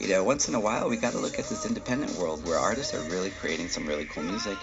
you know, once in a while we got to look at this independent world where artists are really creating some really cool music.